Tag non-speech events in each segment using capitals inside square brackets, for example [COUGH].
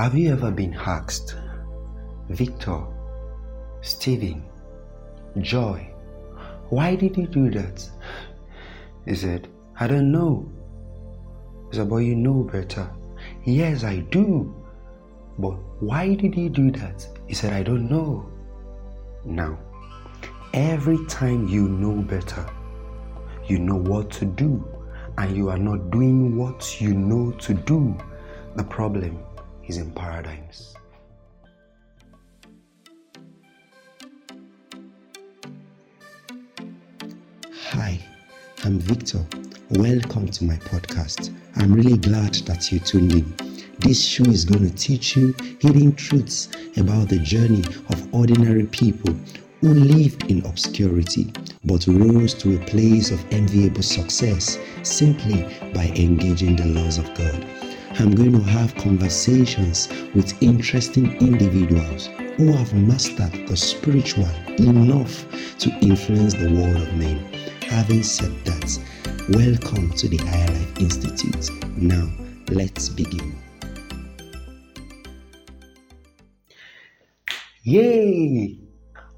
Have you ever been asked, Victor, Stephen, Joy, why did you do that? He said, I don't know. He said, but you know better. Yes, I do. But why did you do that? He said, I don't know. Now, every time you know better, you know what to do, and you are not doing what you know to do, the problem is in paradigms. Hi, I'm Victor. Welcome to my podcast. I'm really glad that you tuned in. This show is going to teach you hidden truths about the journey of ordinary people who lived in obscurity but rose to a place of enviable success simply by engaging the laws of God. I'm going to have conversations with interesting individuals who have mastered the spiritual enough to influence the world of men. Having said that, welcome to the Higher Life Institute. Now, let's begin. Yay!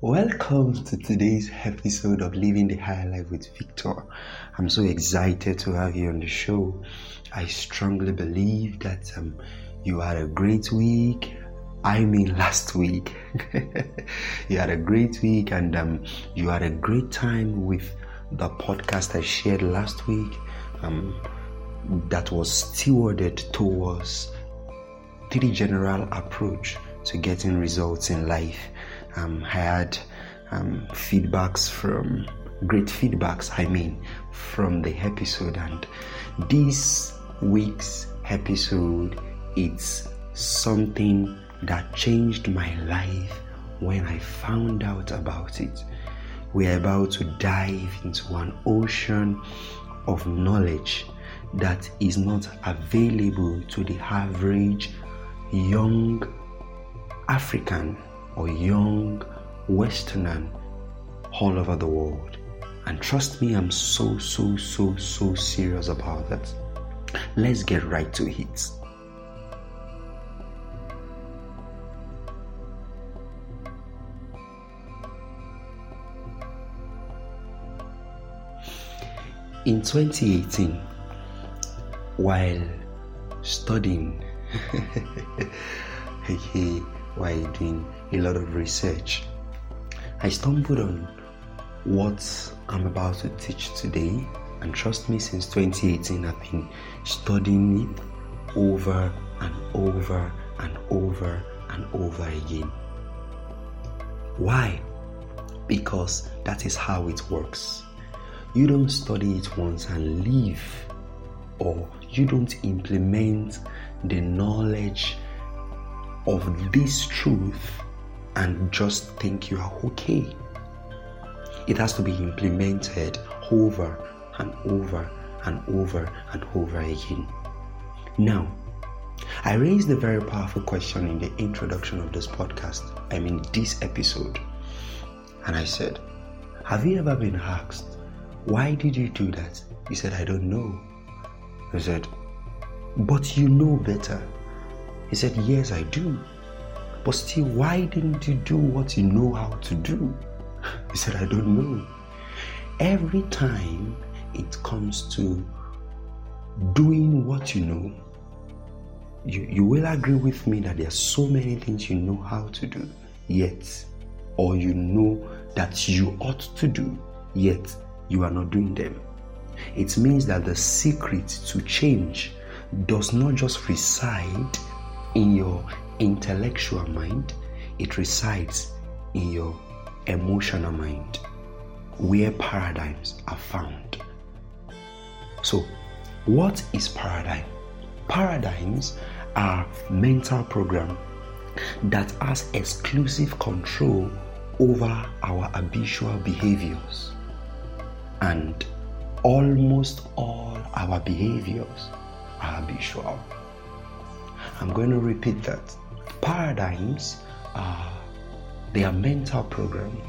Welcome to today's episode of Living the Higher Life with Victor. I'm so excited to have you on the show. I strongly believe that um, you had a great week. I mean, [LAUGHS] last week. [LAUGHS] you had a great week and um, you had a great time with the podcast I shared last week um, that was stewarded towards three general approach to getting results in life. Um, I had um, feedbacks from great feedbacks, I mean, from the episode, and this week's episode it's something that changed my life when I found out about it. We're about to dive into an ocean of knowledge that is not available to the average young African or young Westerner all over the world. And trust me, I'm so, so, so, so serious about that. Let's get right to it. In 2018, while studying, [LAUGHS] while doing a lot of research, I stumbled on what I'm about to teach today. And trust me, since 2018, I've been studying it over and over and over and over again. Why? Because that is how it works. You don't study it once and leave, or you don't implement the knowledge of this truth and just think you are okay. It has to be implemented over and over and over and over again. Now, I raised a very powerful question in the introduction of this podcast, I mean, this episode. And I said, Have you ever been asked, why did you do that? He said, I don't know. I said, But you know better. He said, Yes, I do. But still, why didn't you do what you know how to do? He said, I don't know. Every time it comes to doing what you know, you, you will agree with me that there are so many things you know how to do, yet, or you know that you ought to do, yet you are not doing them. It means that the secret to change does not just reside in your intellectual mind, it resides in your emotional mind where paradigms are found. So, what is paradigm? Paradigms are mental program that has exclusive control over our habitual behaviors and almost all our behaviors are habitual. I'm going to repeat that. Paradigms are they are mental programs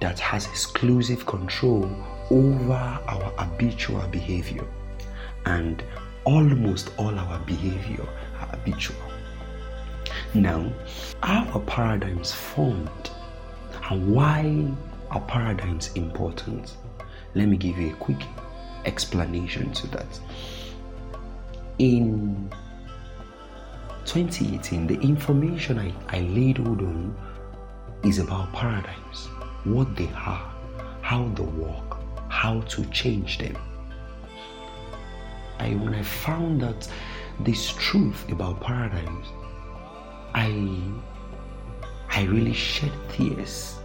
that has exclusive control over our habitual behavior and almost all our behavior are habitual. Now, are paradigms formed and why are paradigms important? Let me give you a quick explanation to that. In 2018, the information I, I laid hold on is about paradigms, what they are, how they work, how to change them. I when I found that this truth about paradigms, I I really shed tears.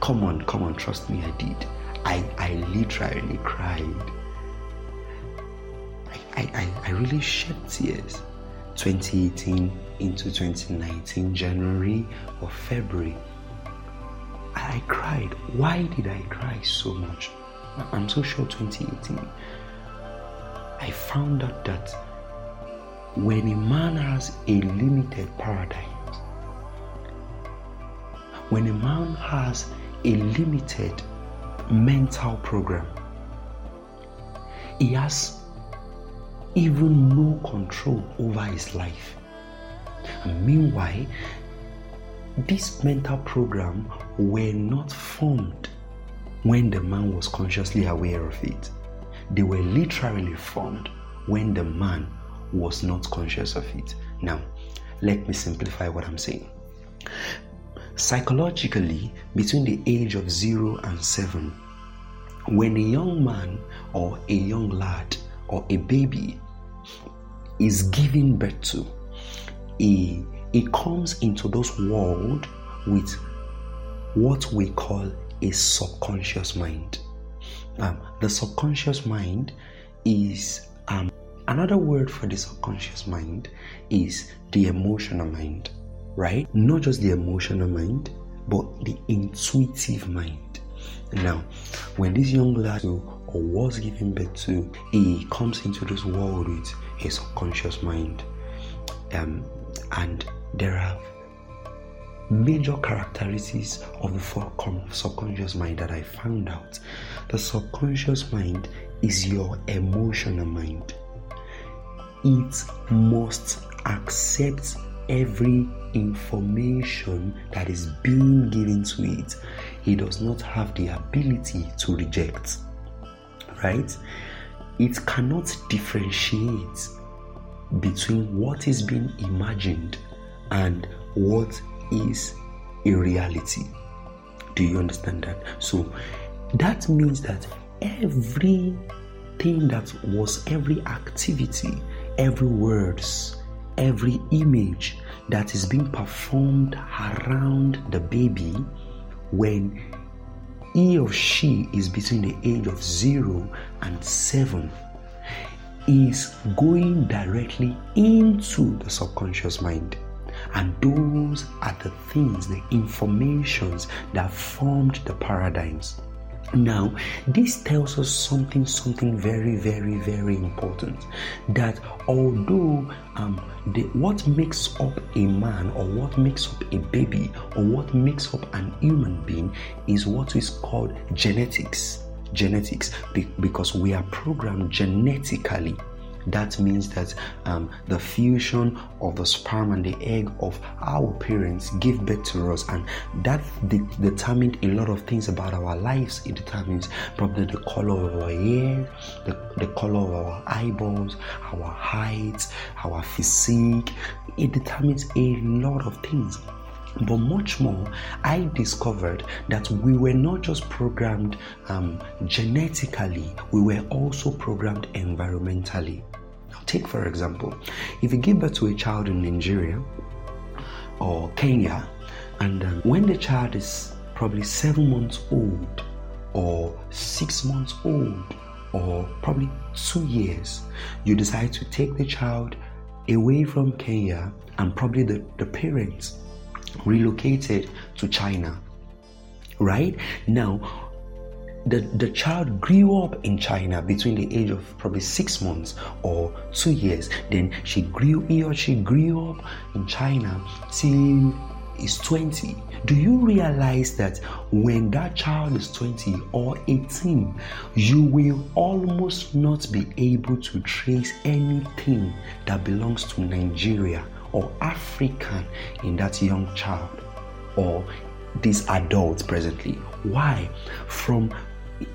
Come on, come on, trust me, I did. I, I literally cried. I, I, I really shed tears. 2018 into 2019, January or February. I cried. Why did I cry so much? I'm so sure 2018. I found out that when a man has a limited paradigm, when a man has a limited mental program, he has even no control over his life. And meanwhile, this mental program were not formed when the man was consciously aware of it. They were literally formed when the man was not conscious of it. Now, let me simplify what I'm saying. Psychologically, between the age of 0 and 7, when a young man or a young lad or a baby is giving birth to, he, he comes into this world with what we call a subconscious mind. Um, the subconscious mind is um, another word for the subconscious mind is the emotional mind, right? Not just the emotional mind, but the intuitive mind. Now, when this young lad or was given birth to, he comes into this world with a subconscious mind, um, and there are major characteristics of the subconscious mind that I found out. The subconscious mind is your emotional mind. It must accept every information that is being given to it. It does not have the ability to reject. Right? It cannot differentiate between what is being imagined and what is a reality. Do you understand that? So that means that everything that was every activity, every words, every image that is being performed around the baby when he or she is between the age of 0 and 7 is going directly into the subconscious mind and those are the things, the informations that formed the paradigms. Now, this tells us something, something very, very, very important. That although um, the, what makes up a man, or what makes up a baby, or what makes up an human being is what is called genetics. Genetics, because we are programmed genetically that means that um, the fusion of the sperm and the egg of our parents give birth to us, and that de- determined a lot of things about our lives. It determines probably the color of our hair, the, the color of our eyeballs, our height, our physique. It determines a lot of things. But much more, I discovered that we were not just programmed um, genetically, we were also programmed environmentally. Now, take for example, if you give birth to a child in Nigeria or Kenya, and um, when the child is probably seven months old, or six months old, or probably two years, you decide to take the child away from Kenya and probably the, the parents relocated to China. Right? Now, the, the child grew up in China between the age of probably six months or two years. Then she grew, he or she grew up in China till is 20. Do you realize that when that child is 20 or 18, you will almost not be able to trace anything that belongs to Nigeria or African in that young child or these adults presently. Why? From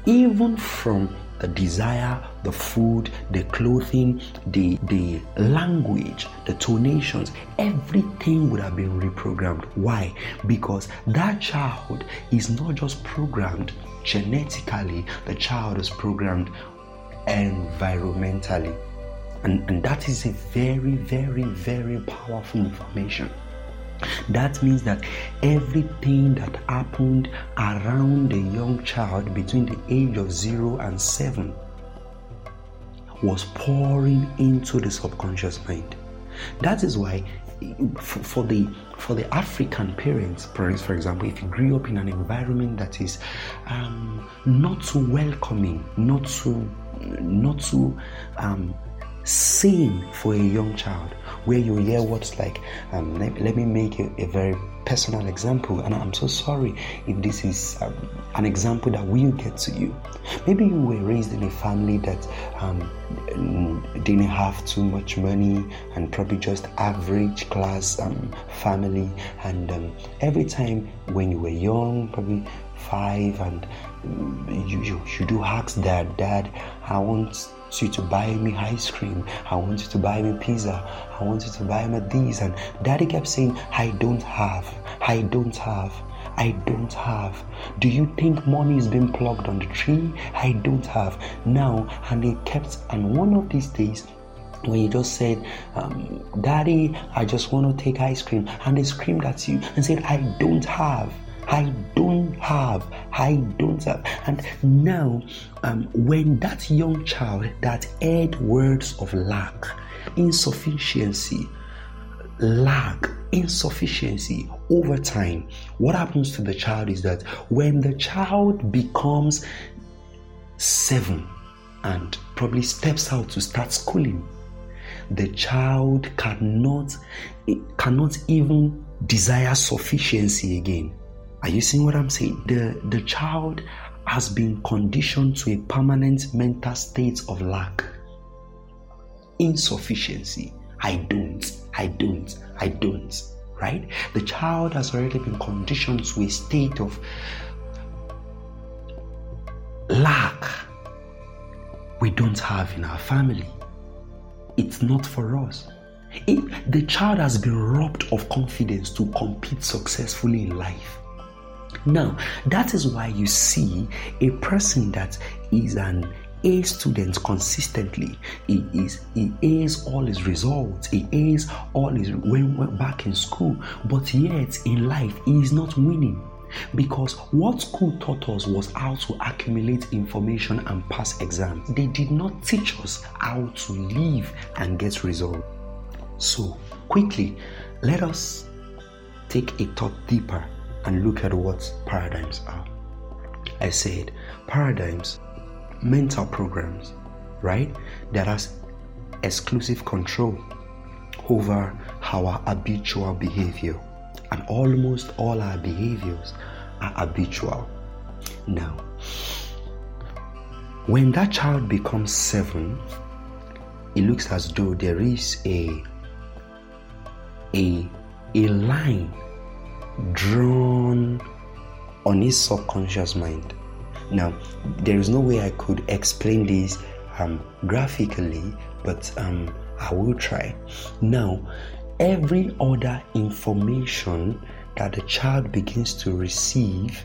even from the desire, the food, the clothing, the the language, the tonations, everything would have been reprogrammed. Why? Because that child is not just programmed genetically, the child is programmed environmentally. And, and that is a very, very, very powerful information. That means that everything that happened around the young child between the age of zero and seven was pouring into the subconscious mind. That is why for the for the African parents, parents, for example, if you grew up in an environment that is um, not too welcoming, not too not too um, sane for a young child, where you hear what's like, um, let, let, me make a, a, very personal example, and I'm so sorry if this is um, an example that will get to you. Maybe you were raised in a family that um, didn't have too much money and probably just average class um, family, and um, every time when you were young, probably five, and you, you, you do ask dad, Dad, I want you to buy me ice cream. I want you to buy me pizza. I want you to buy me these. And daddy kept saying, I don't have. I don't have. I don't have. Do you think money is being plugged on the tree? I don't have. Now, and he kept, and one of these days, when you just said, um, Daddy, I just want to take ice cream, and they screamed at you and said, I don't have. I don't have. I don't have. And now, um, when that young child that heard words of lack, insufficiency, lack, insufficiency over time, what happens to the child is that when the child becomes seven and probably steps out to start schooling, the child cannot cannot even desire sufficiency again are you seeing what I'm saying? The, the child has been conditioned to a permanent mental state of lack, insufficiency. I don't, I don't, I don't, right? The child has already been conditioned to a state of lack we don't have in our family. It's not for us. It, the child has been robbed of confidence to compete successfully in life. Now, that is why you see a person that is an a student consistently. He is he A's all his results. He A's all his when went back in school, but yet in life he is not winning. Because what school taught us was how to accumulate information and pass exams. They did not teach us how to live and get results. So, quickly, let us take a thought deeper and look at what paradigms are. I said paradigms, mental programs, right? That has exclusive control over our habitual behavior. And almost all our behaviors are habitual. Now, when that child becomes seven, it looks as though there is a a a line drawn on his subconscious mind. Now, there is no way I could explain this um, graphically, but um, I will try. Now, every other information that the child begins to receive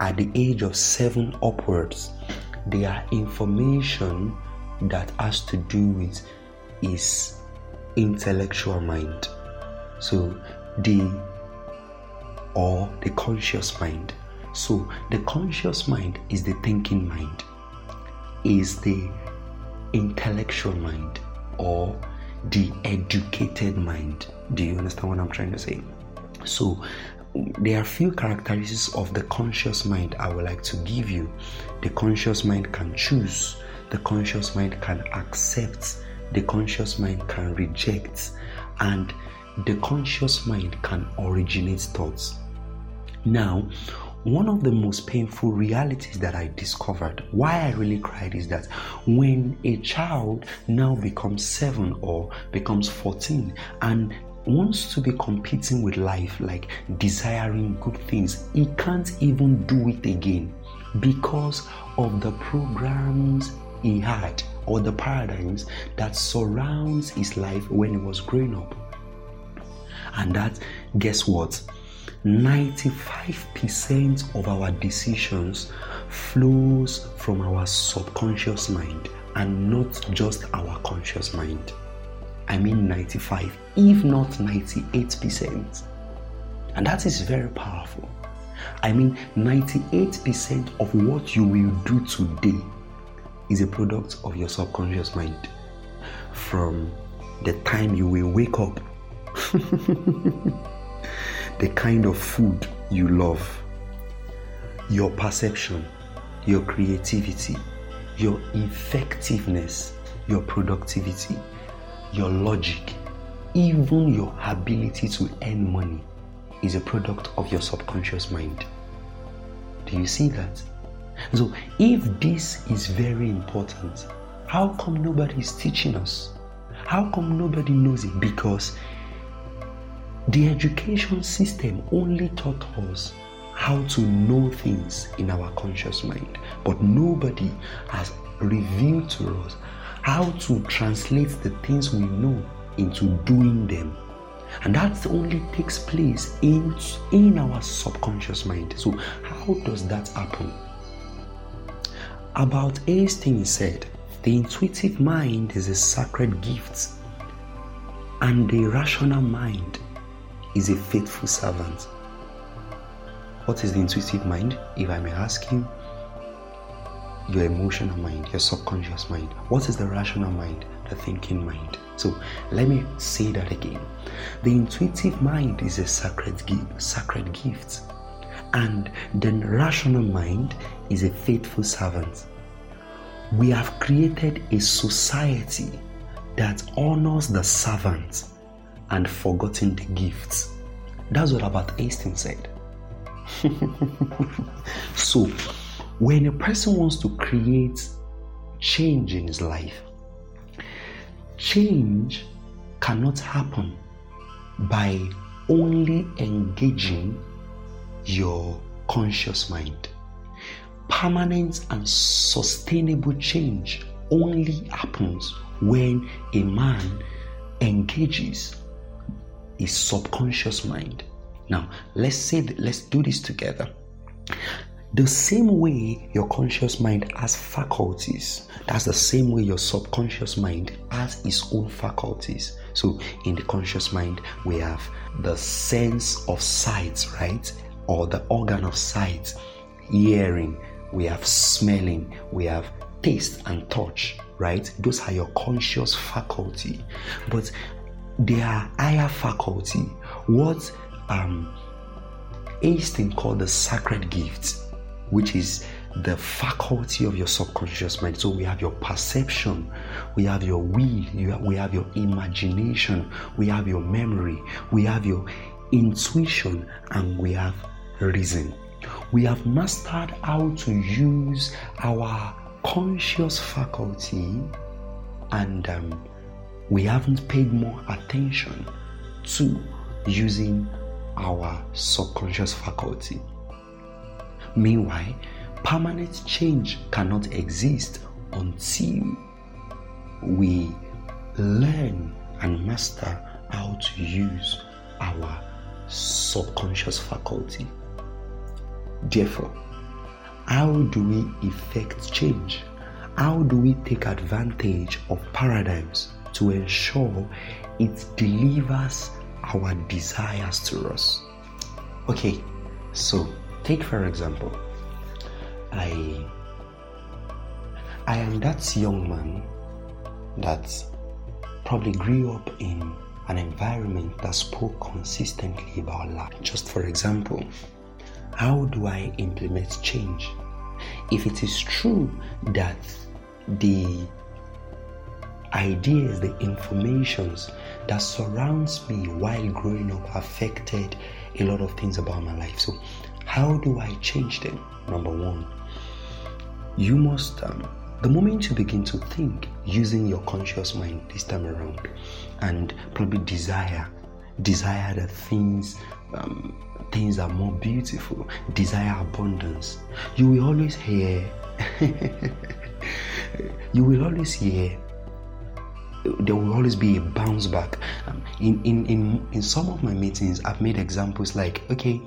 at the age of seven upwards, they are information that has to do with his intellectual mind. So, the or the conscious mind. So, the conscious mind is the thinking mind, is the intellectual mind, or the educated mind. Do you understand what I'm trying to say? So, there are few characteristics of the conscious mind I would like to give you. The conscious mind can choose, the conscious mind can accept, the conscious mind can reject, and the conscious mind can originate thoughts. Now, one of the most painful realities that I discovered, why I really cried, is that when a child now becomes seven or becomes 14 and wants to be competing with life, like desiring good things, he can't even do it again because of the programs he had or the paradigms that surrounds his life when he was growing up. And that, guess what? 95% of our decisions flows from our subconscious mind and not just our conscious mind. I mean 95, if not 98%. And that is very powerful. I mean 98% of what you will do today is a product of your subconscious mind. From the time you will wake up, [LAUGHS] the kind of food you love, your perception, your creativity, your effectiveness, your productivity, your logic, even your ability to earn money is a product of your subconscious mind. Do you see that? So, if this is very important, how come nobody is teaching us? How come nobody knows it? Because the education system only taught us how to know things in our conscious mind, but nobody has revealed to us how to translate the things we know into doing them. And that only takes place in, in our subconscious mind. So, how does that happen? Albert Einstein said, the intuitive mind is a sacred gift, and the rational mind is a faithful servant. What is the intuitive mind? If I may ask you, your emotional mind, your subconscious mind. What is the rational mind? The thinking mind. So let me say that again. The intuitive mind is a sacred gift, sacred gift and the rational mind is a faithful servant. We have created a society that honors the servant and forgotten the gifts. That's what Albert Einstein said. [LAUGHS] so, when a person wants to create change in his life, change cannot happen by only engaging your conscious mind. Permanent and sustainable change only happens when a man engages his subconscious mind. Now, let's say that, let's do this together. The same way your conscious mind has faculties, that's the same way your subconscious mind has its own faculties. So, in the conscious mind, we have the sense of sight, right? or the organ of sight, hearing, we have smelling, we have taste and touch, right? Those are your conscious faculty. But they are higher faculty. What um Einstein called the sacred gifts, which is the faculty of your subconscious mind. So we have your perception, we have your will, we have your imagination, we have your memory, we have your intuition, and we have reason. We have mastered how to use our conscious faculty and um, we haven't paid more attention to using our subconscious faculty. Meanwhile, permanent change cannot exist until we learn and master how to use our subconscious faculty. Therefore, how do we effect change? How do we take advantage of paradigms to ensure it delivers our desires to us? Okay, so take for example, I I am that young man that probably grew up in an environment that spoke consistently about life. Just for example, how do I implement change? If it is true that the ideas, the informations that surrounds me while growing up affected a lot of things about my life. So, how do I change them? Number one, you must, um, the moment you begin to think using your conscious mind this time around and probably desire desire the things um, things are more beautiful desire abundance you will always hear [LAUGHS] you will always hear there will always be a bounce back um, in, in in in some of my meetings i've made examples like okay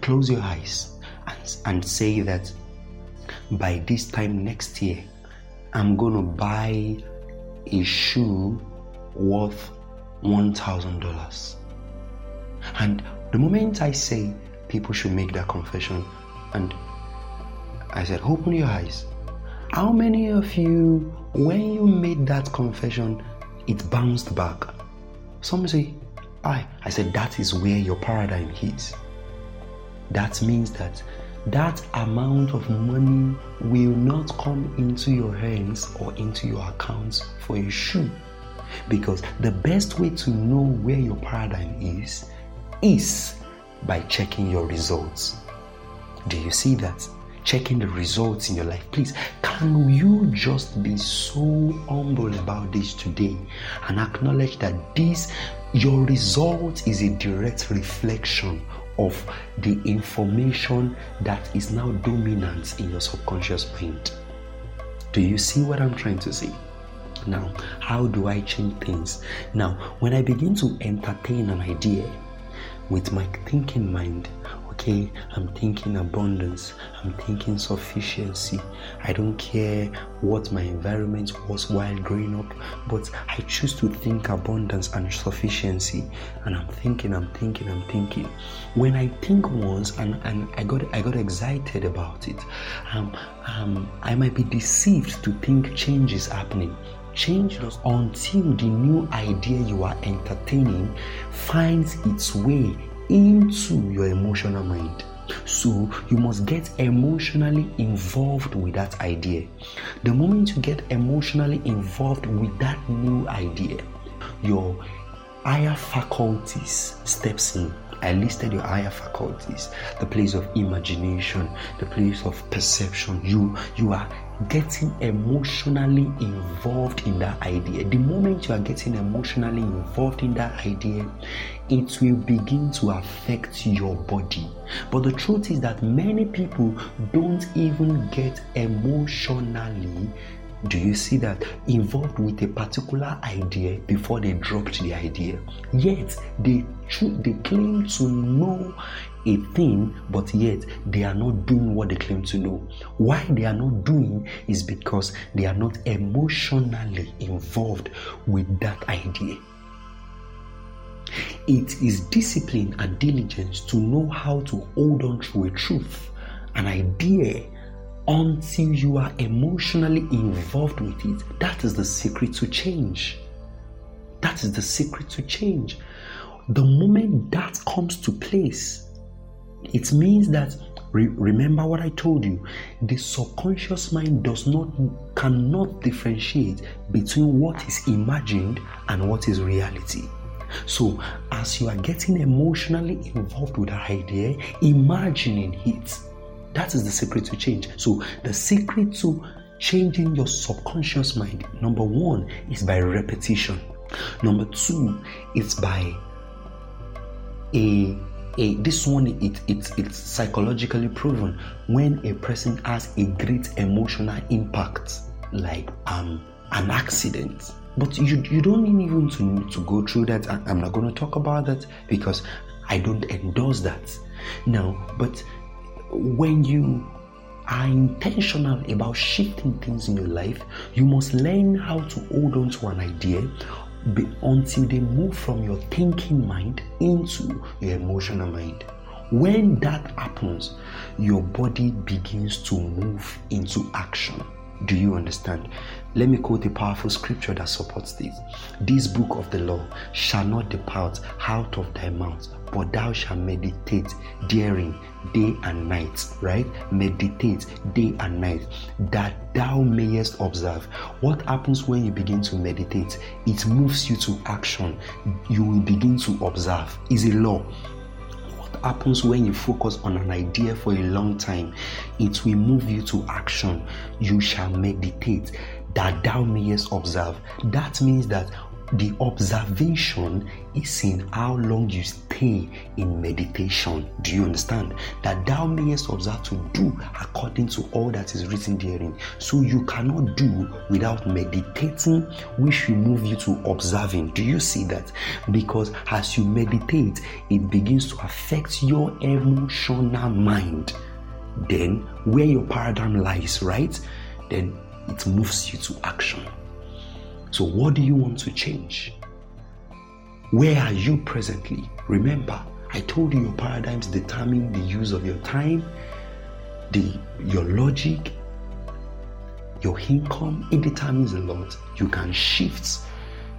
close your eyes and, and say that by this time next year i'm going to buy a shoe worth $1000 and the moment I say people should make that confession, and I said, open your eyes. How many of you, when you made that confession, it bounced back? Some say, I. I said, that is where your paradigm is. That means that that amount of money will not come into your hands or into your accounts for a shoe. Because the best way to know where your paradigm is is by checking your results. Do you see that? Checking the results in your life. Please, can you just be so humble about this today and acknowledge that this, your result, is a direct reflection of the information that is now dominant in your subconscious mind? Do you see what I'm trying to say? Now, how do I change things? Now, when I begin to entertain an idea, with my thinking mind. Okay, I'm thinking abundance, I'm thinking sufficiency. I don't care what my environment was while growing up, but I choose to think abundance and sufficiency. And I'm thinking, I'm thinking, I'm thinking. When I think once and, and I got I got excited about it, um, um, I might be deceived to think change is happening change does until the new idea you are entertaining finds its way into your emotional mind. So you must get emotionally involved with that idea. The moment you get emotionally involved with that new idea, your higher faculties steps in I listed your higher faculties, the place of imagination, the place of perception. You you are getting emotionally involved in that idea. The moment you are getting emotionally involved in that idea, it will begin to affect your body. But the truth is that many people don't even get emotionally do you see that involved with a particular idea before they dropped the idea. Yet they they claim to know a thing but yet they are not doing what they claim to know. Why they are not doing is because they are not emotionally involved with that idea it is discipline and diligence to know how to hold on to a truth an idea until you are emotionally involved with it. That is the secret to change. That is the secret to change. The moment that comes to place, it means that re- remember what I told you. The subconscious mind does not cannot differentiate between what is imagined and what is reality. So, as you are getting emotionally involved with the idea, imagining it, that is the secret to change. So, the secret to changing your subconscious mind, number one, is by repetition. Number two, is by a a, this one it, it, it's psychologically proven when a person has a great emotional impact like um an accident but you you don't need even to to go through that i'm not going to talk about that because i don't endorse that now but when you are intentional about shifting things in your life, you must learn how to hold on to an idea until they move from your thinking mind into your emotional mind. When that happens, your body begins to move into action. Do you understand? Let me quote a powerful scripture that supports this. This book of the law shall not depart out of thy mouth, but thou shalt meditate therein day and night, right? Meditate day and night that thou mayest observe. What happens when you begin to meditate? It moves you to action. You will begin to observe. Is a law What happens when you focus on an idea for a long time, it will move you to action. You shall meditate that thou mayest observe. That means that the observation is in how long you stay in meditation. Do you understand? That thou mayest observe to do according to all that is written therein. So you cannot do without meditating, which will move you to observing. Do you see that? Because as you meditate, it begins to affect your emotional mind. Then, where your paradigm lies, right? Then it moves you to action. So, what do you want to change? Where are you presently? Remember, I told you your paradigms determine the use of your time, the your logic, your income. It determines a lot. You can shift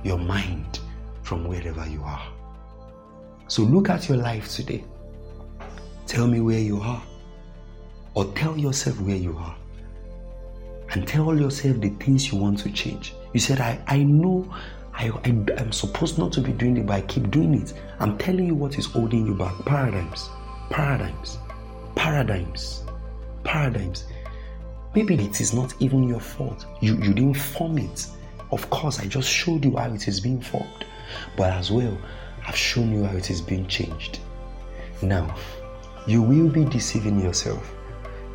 your mind from wherever you are. So look at your life today. Tell me where you are, or tell yourself where you are and tell yourself the things you want to change. You said, I, I know I, I, am supposed not to be doing it, but I keep doing it. I'm telling you what is holding you back. Paradigms, paradigms, paradigms, paradigms. Maybe it is not even your fault. You, you didn't form it. Of course, I just showed you how it is being formed. But as well, I've shown you how it is being changed. Now, you will be deceiving yourself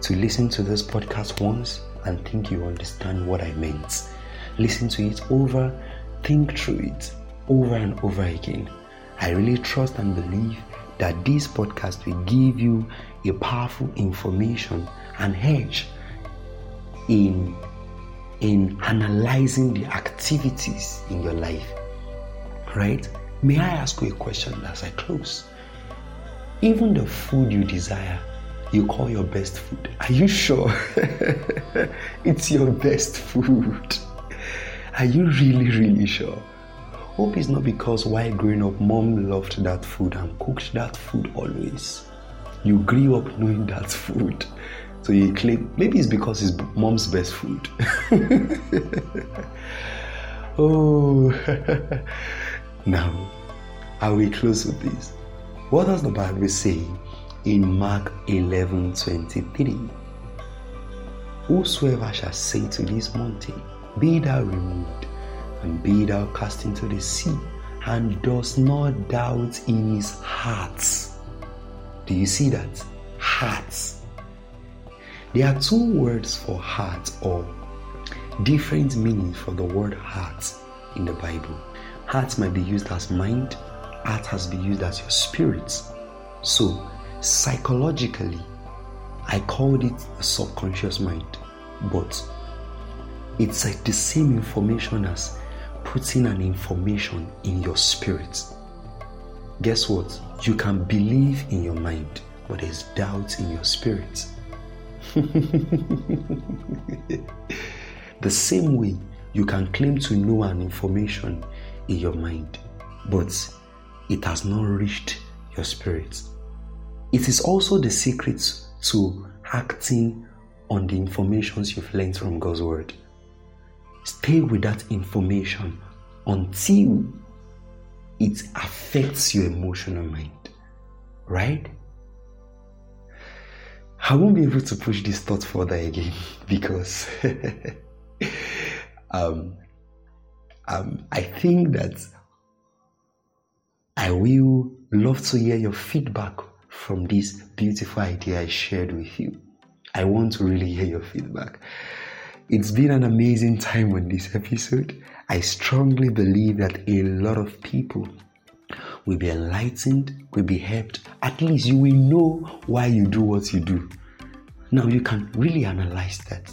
to listen to this podcast once and think you understand what I meant. Listen to it over, think through it over and over again. I really trust and believe that this podcast will give you a powerful information and hedge in in analyzing the activities in your life. Right? May I ask you a question as I close? Even the food you desire you call your best food. Are you sure [LAUGHS] it's your best food? Are you really, really sure? Hope it's not because while growing up, mom loved that food and cooked that food always. You grew up knowing that food. So you claim maybe it's because it's mom's best food. [LAUGHS] oh, [LAUGHS] now I will close with this. What does the Bible say in Mark 11 23. Whosoever shall say to this mountain, Be thou removed, and be thou cast into the sea, and does not doubt in his heart. Do you see that? Heart. There are two words for heart or different meanings for the word heart in the Bible. Heart might be used as mind, heart has been used as your spirit. So, Psychologically, I called it a subconscious mind, but it's like the same information as putting an information in your spirit. Guess what? You can believe in your mind, but there's doubt in your spirit. [LAUGHS] the same way you can claim to know an information in your mind, but it has not reached your spirit. It is also the secret to acting on the informations you've learned from God's Word. Stay with that information until it affects your emotional mind. Right? I won't be able to push this thought further again [LAUGHS] because [LAUGHS] um, um, I think that I will love to hear your feedback from this beautiful idea I shared with you. I want to really hear your feedback. It's been an amazing time on this episode. I strongly believe that a lot of people will be enlightened, will be helped. At least you will know why you do what you do. Now you can really analyze that.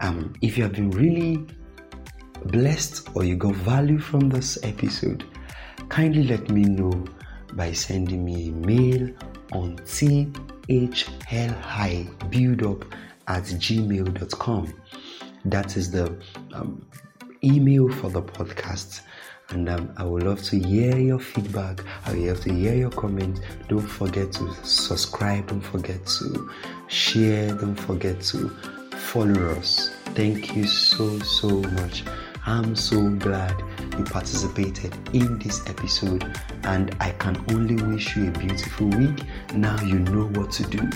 Um, if you have been really blessed or you got value from this episode, kindly let me know by sending me a mail on thlhibuildup at gmail.com. That is the um, email for the podcast. And um, I would love to hear your feedback. I would love to hear your comments. Don't forget to subscribe. Don't forget to share. Don't forget to follow us. Thank you so, so much. I'm so glad you participated in this episode, and I can only wish you a beautiful week. Now you know what to do.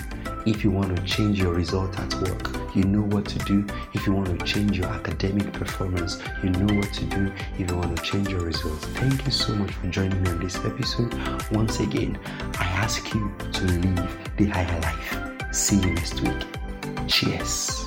If you want to change your result at work, you know what to do. If you want to change your academic performance, you know what to do. If you want to change your results, thank you so much for joining me on this episode. Once again, I ask you to live the higher life. See you next week. Cheers.